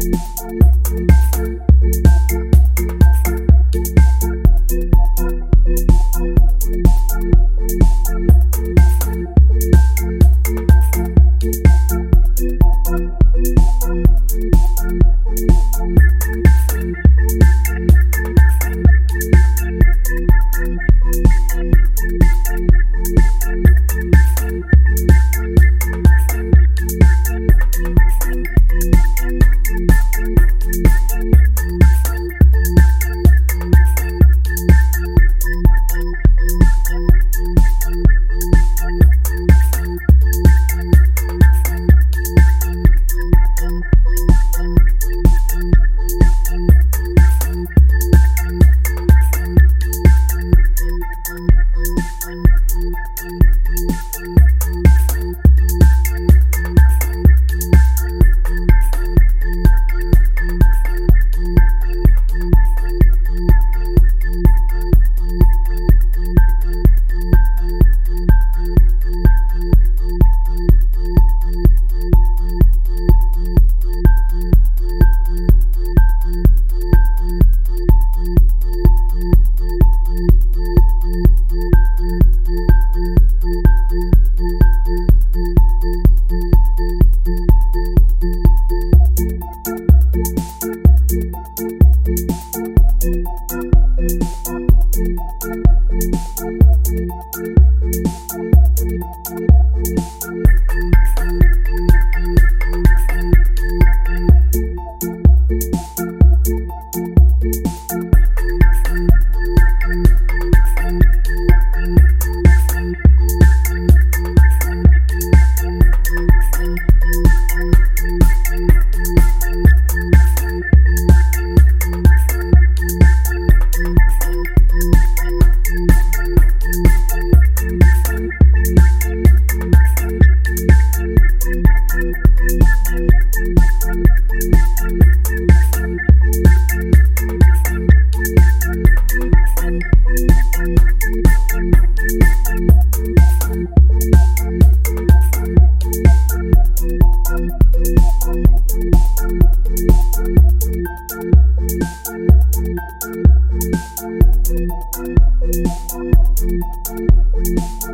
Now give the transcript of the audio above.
Música